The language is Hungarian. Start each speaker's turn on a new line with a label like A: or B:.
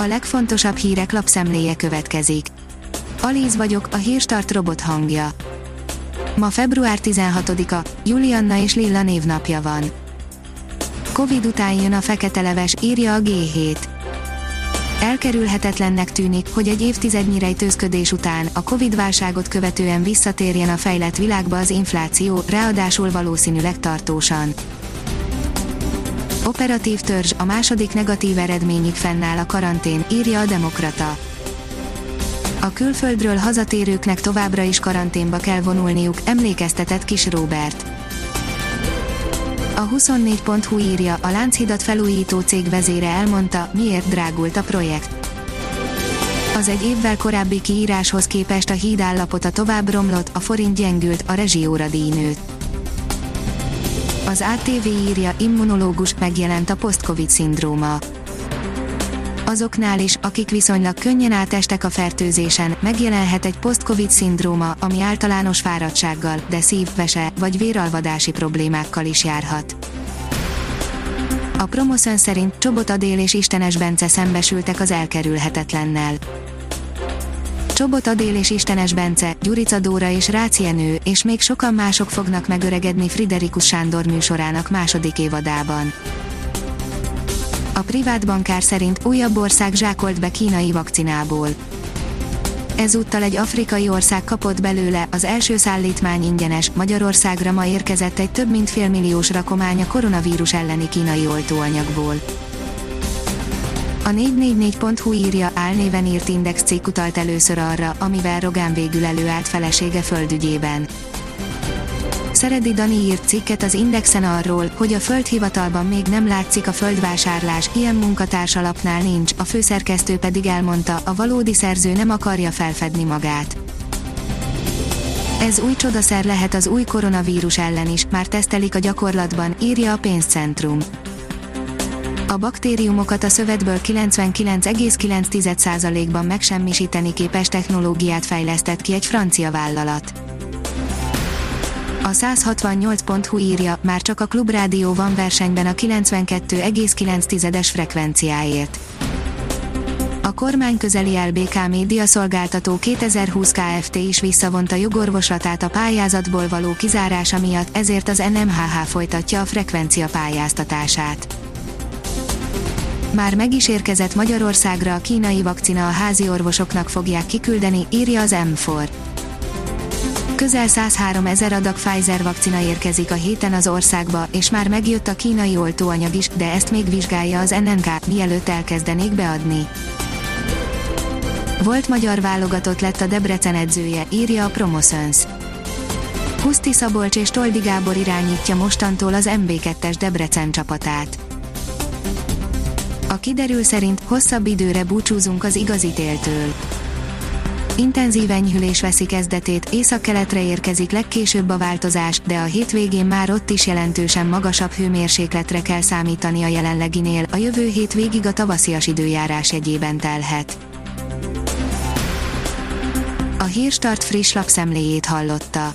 A: A legfontosabb hírek lapszemléje következik. Alíz vagyok, a hírstart robot hangja. Ma február 16-a, Julianna és Lilla névnapja van. Covid után jön a fekete leves, írja a G7. Elkerülhetetlennek tűnik, hogy egy évtizednyi rejtőzködés után, a Covid-válságot követően visszatérjen a fejlett világba az infláció, ráadásul valószínűleg tartósan. Operatív törzs, a második negatív eredményig fennáll a karantén, írja a Demokrata. A külföldről hazatérőknek továbbra is karanténba kell vonulniuk, emlékeztetett Kis Robert. A 24.hu írja, a Lánchidat felújító cég vezére elmondta, miért drágult a projekt. Az egy évvel korábbi kiíráshoz képest a híd állapota tovább romlott, a forint gyengült, a rezsióra díj nőtt. Az ATV írja, immunológus megjelent a post-covid szindróma. Azoknál is, akik viszonylag könnyen átestek a fertőzésen, megjelenhet egy post-covid szindróma, ami általános fáradtsággal, de szívvese vagy véralvadási problémákkal is járhat. A Promoszön szerint Csobot Adél és Istenes Bence szembesültek az elkerülhetetlennel. Csobot Adél és Istenes Bence, Gyurica Dóra és Rácz és még sokan mások fognak megöregedni Friderikus Sándor műsorának második évadában. A privát bankár szerint újabb ország zsákolt be kínai vakcinából. Ezúttal egy afrikai ország kapott belőle, az első szállítmány ingyenes, Magyarországra ma érkezett egy több mint félmilliós rakomány a koronavírus elleni kínai oltóanyagból. A 444.hu írja, álnéven írt Index cikk utalt először arra, amivel Rogán végül előállt felesége földügyében. Szeredi Dani írt cikket az Indexen arról, hogy a földhivatalban még nem látszik a földvásárlás, ilyen munkatárs alapnál nincs, a főszerkesztő pedig elmondta, a valódi szerző nem akarja felfedni magát. Ez új csodaszer lehet az új koronavírus ellen is, már tesztelik a gyakorlatban, írja a pénzcentrum. A baktériumokat a szövetből 99,9%-ban megsemmisíteni képes technológiát fejlesztett ki egy francia vállalat. A 168.hu írja, már csak a Klubrádió van versenyben a 92,9-es frekvenciáért. A kormány közeli LBK média szolgáltató 2020 Kft. is visszavonta jogorvoslatát a pályázatból való kizárása miatt, ezért az NMHH folytatja a frekvencia pályáztatását. Már meg is érkezett Magyarországra a kínai vakcina a házi orvosoknak fogják kiküldeni, írja az M4. Közel 103 ezer adag Pfizer vakcina érkezik a héten az országba, és már megjött a kínai oltóanyag is, de ezt még vizsgálja az NNK, mielőtt elkezdenék beadni. Volt magyar válogatott lett a Debrecen edzője, írja a Promoszöns. Huszti Szabolcs és Toldi Gábor irányítja mostantól az MB2-es Debrecen csapatát. A kiderül szerint hosszabb időre búcsúzunk az igazi téltől. Intenzív enyhülés veszi kezdetét, északkeletre érkezik legkésőbb a változás, de a hétvégén már ott is jelentősen magasabb hőmérsékletre kell számítani a jelenleginél, a jövő hét végig a tavaszias időjárás jegyében telhet. A Hírstart friss lapszemléjét hallotta.